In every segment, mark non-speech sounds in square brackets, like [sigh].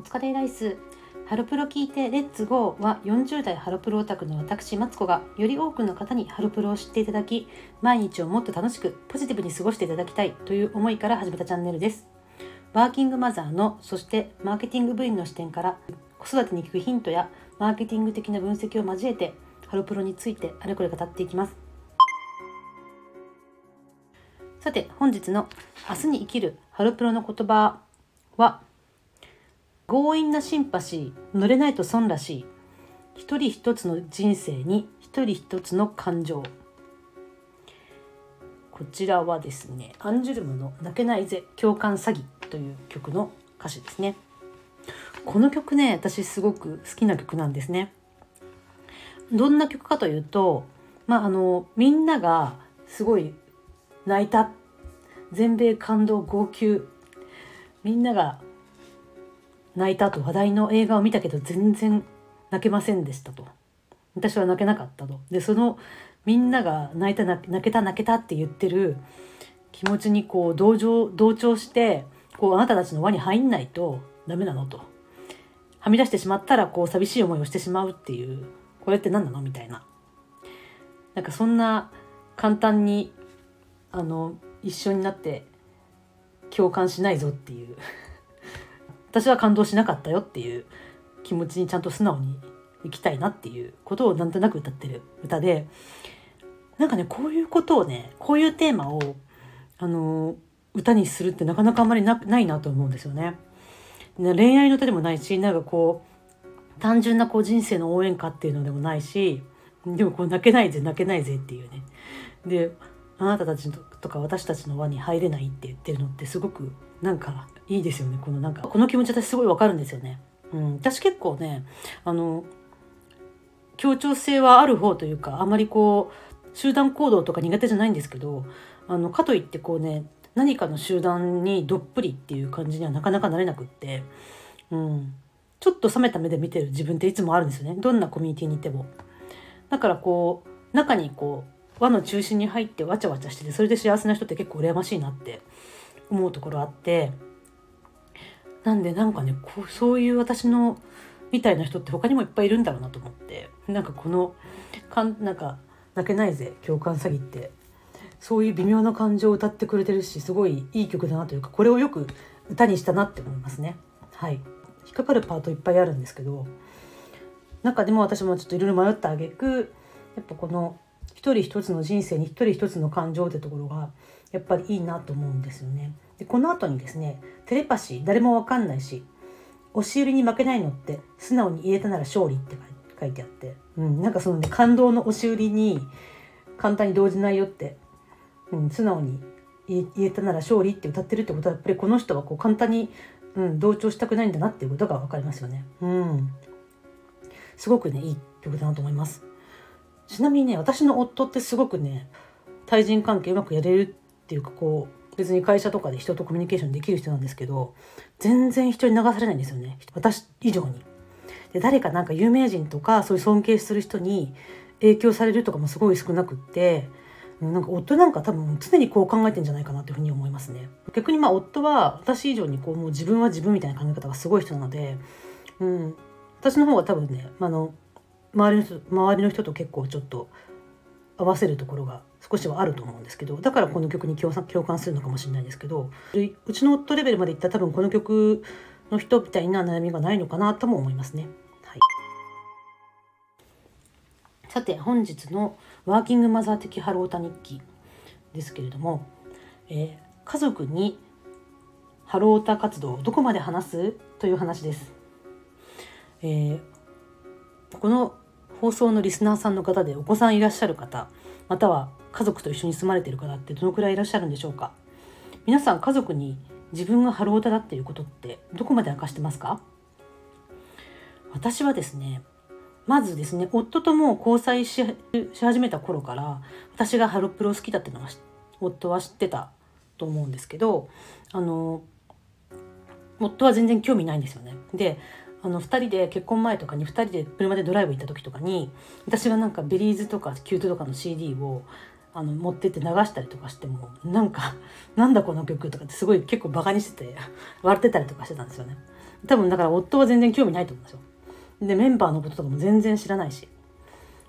お疲れライス。ハロプロ聞いてレッツゴーは40代ハロプロオタクの私マツコがより多くの方にハロプロを知っていただき毎日をもっと楽しくポジティブに過ごしていただきたいという思いから始めたチャンネルです。ワーキングマザーのそしてマーケティング部員の視点から子育てに聞くヒントやマーケティング的な分析を交えてハロプロについてあれこれ語っていきます。さて本日の明日に生きるハロプロの言葉は強引なシンパシー乗れないと損らしい一人一つの人生に一人一つの感情。こちらはですねアンジュルムの「泣けないぜ共感詐欺」という曲の歌詞ですね。この曲ね私すごく好きな曲なんですね。どんな曲かというとまああのみんながすごい泣いた。全米感動号泣。みんなが泣いたと話題の映画を見たけど全然泣けませんでしたと。私は泣けなかったと。でそのみんなが泣いた泣けた泣けたって言ってる気持ちにこう同情同調してこうあなたたちの輪に入んないとダメなのと。はみ出してしまったらこう寂しい思いをしてしまうっていうこれって何なの？みたいな。なんかそんな簡単にあの一緒になって共感しないぞっていう。私は感動しなかったよっていう気持ちにちゃんと素直に生きたいなっていうことをなんとなく歌ってる歌でなんかねこういうことをねこういうテーマをあの歌にするってなかなかあんまりないなと思うんですよね。恋愛の歌でもないしなんかこう単純なこう人生の応援歌っていうのでもないしでもこう泣けないぜ泣けないぜっていうねであなたたちとか私たちの輪に入れないって言ってるのってすごくなんかいいですよねこのなんかこの気持ち私すごいわかるんですよね。うん、私結構ねあの協調性はある方というかあまりこう集団行動とか苦手じゃないんですけどあのかといってこうね何かの集団にどっぷりっていう感じにはなかなかなれなくって、うん、ちょっと冷めた目で見てる自分っていつもあるんですよねどんなコミュニティにいても。だからこう中にこう輪の中心に入ってわちゃわちゃしててそれで幸せな人って結構羨ましいなって思うところあってなんでなんかねこうそういう私のみたいな人って他にもいっぱいいるんだろうなと思ってなんかこのかんなんか泣けないぜ共感詐欺ってそういう微妙な感情を歌ってくれてるしすごいいい曲だなというかこれをよく歌にしたなって思いますね。はい引っかかるパートいっぱいあるんですけど中でも私もちょっといろいろ迷ったあげくやっぱこの一人一つの人生に一人一つの感情ってところがやっぱりいいなと思うんですよね。でこの後にですねテレパシー誰もわかんないし押し売りに負けないのって素直に言えたなら勝利って書いてあって、うん、なんかそのね感動の押し売りに簡単に動じないよって、うん、素直に言えたなら勝利って歌ってるってことはやっぱりこの人はこう簡単に、うん、同調したくないんだなっていうことが分かりますよね。うん、すごくねいい曲だなと思います。ちなみにね私の夫ってすごくね対人関係うまくやれるっていうかこう別に会社とかで人とコミュニケーションできる人なんですけど全然人に流されないんですよね私以上に。で誰かなんか有名人とかそういう尊敬する人に影響されるとかもすごい少なくってなんか夫なんか多分常にこう考えてんじゃないかなっていうふうに思いますね。逆にまあ夫は私以上にこうもう自分は自分みたいな考え方がすごい人なので、うん、私の方が多分ね、あの周りの人周りの人と結構ちょっと合わせるところが少しはあると思うんですけどだからこの曲に共感するのかもしれないですけどうちの夫レベルまでいったら多分この曲の人みたいな悩みがないのかなとも思いますね。はい、さて本日のワーキングマザー的ハロータ日記ですけれども、えー、家族にハロータ活動をどこまで話すという話です。えー、この放送のリスナーさんの方でお子さんいらっしゃる方または家族と一緒に住まれてる方ってどのくらいいらっしゃるんでしょうか？皆さん家族に自分がハロータだっていうことってどこまで明かしてますか？私はですねまずですね夫とも交際し始めた頃から私がハロプロ好きだっていうのは夫は知ってたと思うんですけどあの夫は全然興味ないんですよね。であの2人で結婚前とかに2人で車でドライブ行った時とかに私がなんか Berryzとか℃-uteとかの CD をあの持ってって流したりとかしてもなんか [laughs] なんだこの曲とかってすごい結構バカにしてて [laughs] 笑ってたりとかしてたんですよね。多分だから夫は全然興味ないと思うんですよ。でメンバーのこととかも全然知らないし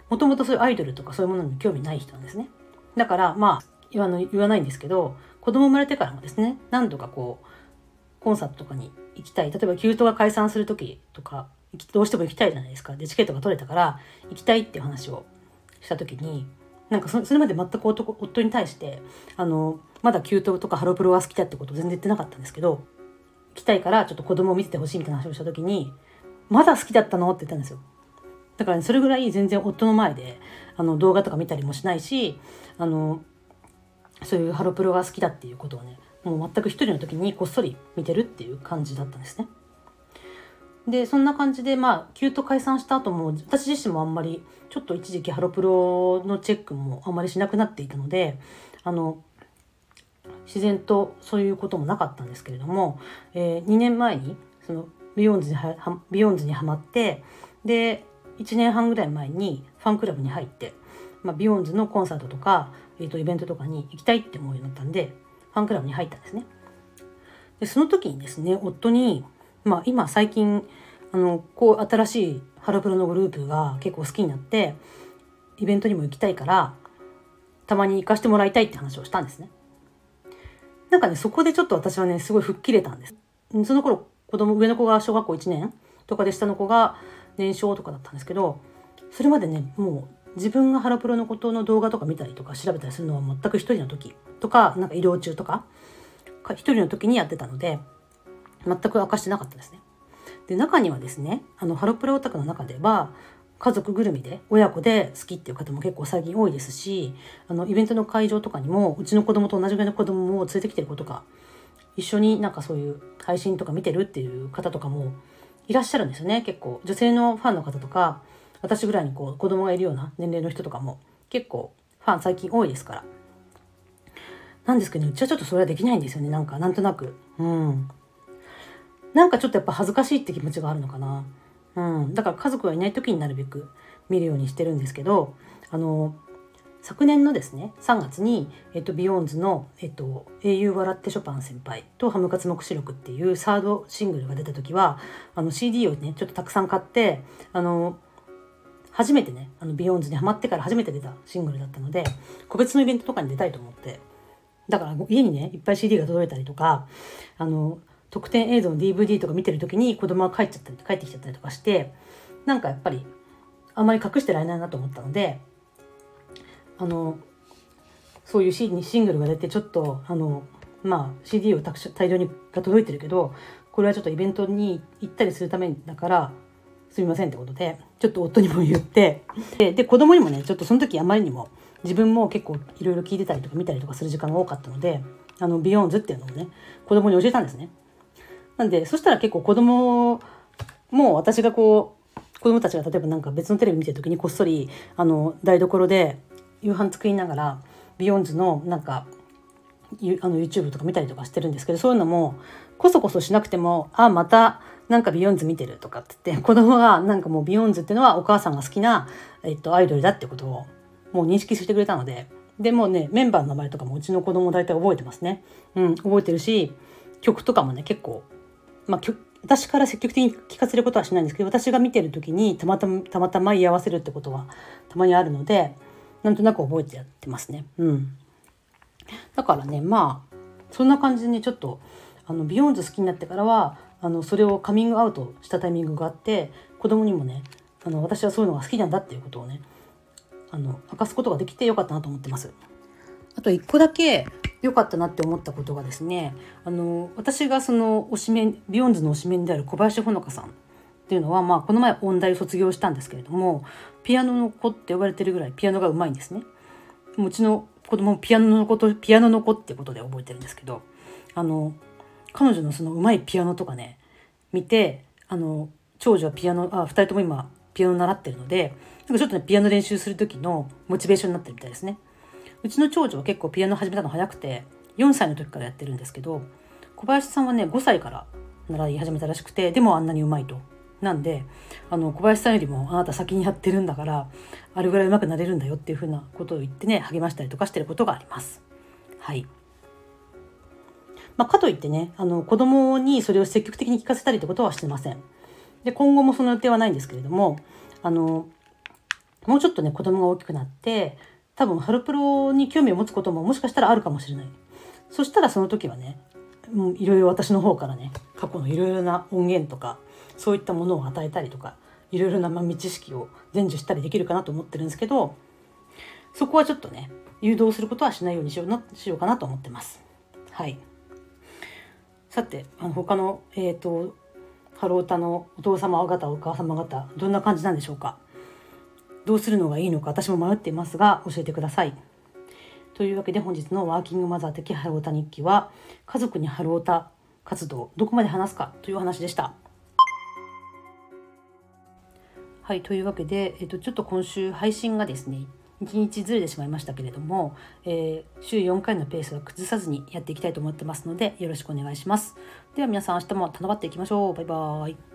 もともとそういうアイドルとかそういうものに興味ない人なんですね。だからまあ言わの言わないんですけど子供生まれてからもですね何度かこうコンサートとかに行きたい例えば℃-uteが解散する時とかどうしても行きたいじゃないですかでチケットが取れたから行きたいっていう話をした時になんかそれまで全く夫夫に対してあのまだキュートとかハロプロが好きだってこと全然言ってなかったんですけど行きたいからちょっと子供を見ててほしいみたいな話をした時にまだ好きだったのって言ったんですよだから、ね、それぐらい全然夫の前であの動画とか見たりもしないしあのそういうハロプロが好きだっていうことをねもう全く一人の時にこっそり見てるっていう感じだったんですね。でそんな感じでまあ℃-ute解散した後も私自身もあんまりちょっと一時期ハロプロのチェックもあんまりしなくなっていたのであの自然とそういうこともなかったんですけれども、えー、2年前にその BEYOOOOONDSには BEYOOOOONDSにはまってで1年半ぐらい前にファンクラブに入って、まあ、 BEYOOOOONDSのコンサートとか、えー、とイベントとかに行きたいって思うようになったんでファンクラブに入ったんですね。でその時にですね夫に、まあ、今最近あのこう新しいハロプロのグループが結構好きになってイベントにも行きたいからたまに行かしてもらいたいって話をしたんですね。なんかねそこでちょっと私はねすごい吹っ切れたんです。その頃子供上の子が小学校1年とかで下の子が年少とかだったんですけどそれまでねもう自分がハロプロのことの動画とか見たりとか調べたりするのは全く一人の時とかなんか移動中とか一人の時にやってたので全く明かしてなかったですね。で中にはですねあのハロプロオタクの中では家族ぐるみで親子で好きっていう方も結構最近多いですしあのイベントの会場とかにもうちの子供と同じぐらいの子供を連れてきてる子とか一緒になんかそういう配信とか見てるっていう方とかもいらっしゃるんですよね。結構女性のファンの方とか私ぐらいにこう子供がいるような年齢の人とかも結構ファン最近多いですから。なんですけど、ね、うちはちょっとそれはできないんですよね。なんかなんとなく。うん。なんかちょっとやっぱ恥ずかしいって気持ちがあるのかな。うん。だから家族がいない時になるべく見るようにしてるんですけどあの昨年のですね3月に、えっと、 BEYOOOOONDSの、えっと「英雄笑ってショパン先輩」と「ハムカツ黙示録」っていうサードシングルが出た時はあの CD をねちょっとたくさん買ってあの初めてねあの BEYOOOOONDSにハマってから初めて出たシングルだったので個別のイベントとかに出たいと思って。だから家にねいっぱい CD が届いたりとかあの特典映像の DVD とか見てる時に子供が帰っちゃったり帰ってきちゃったりとかしてなんかやっぱりあんまり隠してられないなと思ったのであのそういうシシングルが出てちょっとあのまあ CD を大量にが届いてるけどこれはちょっとイベントに行ったりするためだからすみませんってことでちょっと夫にも言ってでで子供にもねちょっとその時あまりにも自分も結構いろいろ聞いてたりとか見たりとかする時間が多かったのであの BEYOOOOONDSっていうのをね子供に教えたんですね。なんでそしたら結構子供も私がこう子供たちが例えばなんか別のテレビ見てる時にこっそりあの台所で夕飯作りながら BEYOOOOONDSのなんかあの YouTube とか見たりとかしてるんですけどそういうのもこそこそしなくてもあまたなんか BEYOOOOONDS見てるとかって言って子供がなんかもう BEYOOOOONDSっていうのはお母さんが好きな、えっと、アイドルだってことをもう認識してくれたのででもねメンバーの名前とかもうちの子供大体覚えてますね。うん、覚えてるし曲とかもね結構、まあ、私から積極的に聴かせることはしないんですけど私が見てる時にたまたまたまたま居合わせるってことはたまにあるのでなんとなく覚えてやってますね。うん。だからね、まあ、そんな感じにちょっと、あの、ビヨンズ好きになってからは、あの、それをカミングアウトしたタイミングがあって、子供にもね、あの、私はそういうのが好きなんだっていうことをね、あの、明かすことができてよかったなと思ってます。あと一個だけ良かったなって思ったことがですね、あの、私がその推しメン、ビヨンズの推しメンである小林ほのかさんっていうのは、まあ、この前音大卒業したんですけれどもピアノの子って呼ばれてるぐらいピアノがうまいんですね。うちの子供もピアノの子とピアノの子ってことで覚えてるんですけどあの彼女のそのうまいピアノとかね見てあの長女はピアノあ2人とも今ピアノ習ってるのでなんかちょっとねピアノ練習する時のモチベーションになってるみたいですね。うちの長女は結構ピアノ始めたの早くて4歳の時からやってるんですけど小林さんはね5歳から習い始めたらしくてでもあんなにうまいとなんであの小林さんよりもあなた先にやってるんだからあれぐらい上手くなれるんだよっていうふうなことを言ってね励ましたりとかしてることがあります。はいまあ、かといってねあの子供にそれを積極的に聞かせたりってことはしてません。で今後もその予定はないんですけれどもあのもうちょっとね子供が大きくなって多分ハロプロに興味を持つことももしかしたらあるかもしれない。そしたらその時はねいろいろ私の方からね過去のいろいろな音源とかそういったものを与えたりとかいろいろな豆知識を伝授したりできるかなと思ってるんですけどそこはちょっとね誘導することはしないようにしようなしようかなと思ってます。はいさてあの他のえっ、ー、とハロータのお父様方お母様方どんな感じなんでしょうか？どうするのがいいのか私も迷っていますが教えてください。というわけで本日のワーキングマザー的ハロータ日記は家族にハロータ活動どこまで話すかという話でした。はい、というわけで、えっと、ちょっと今週配信がですね、1日ずれてしまいましたけれども、えー、週4回のペースは崩さずにやっていきたいと思ってますので、よろしくお願いします。では皆さん明日も頼まっていきましょう。バイバーイ。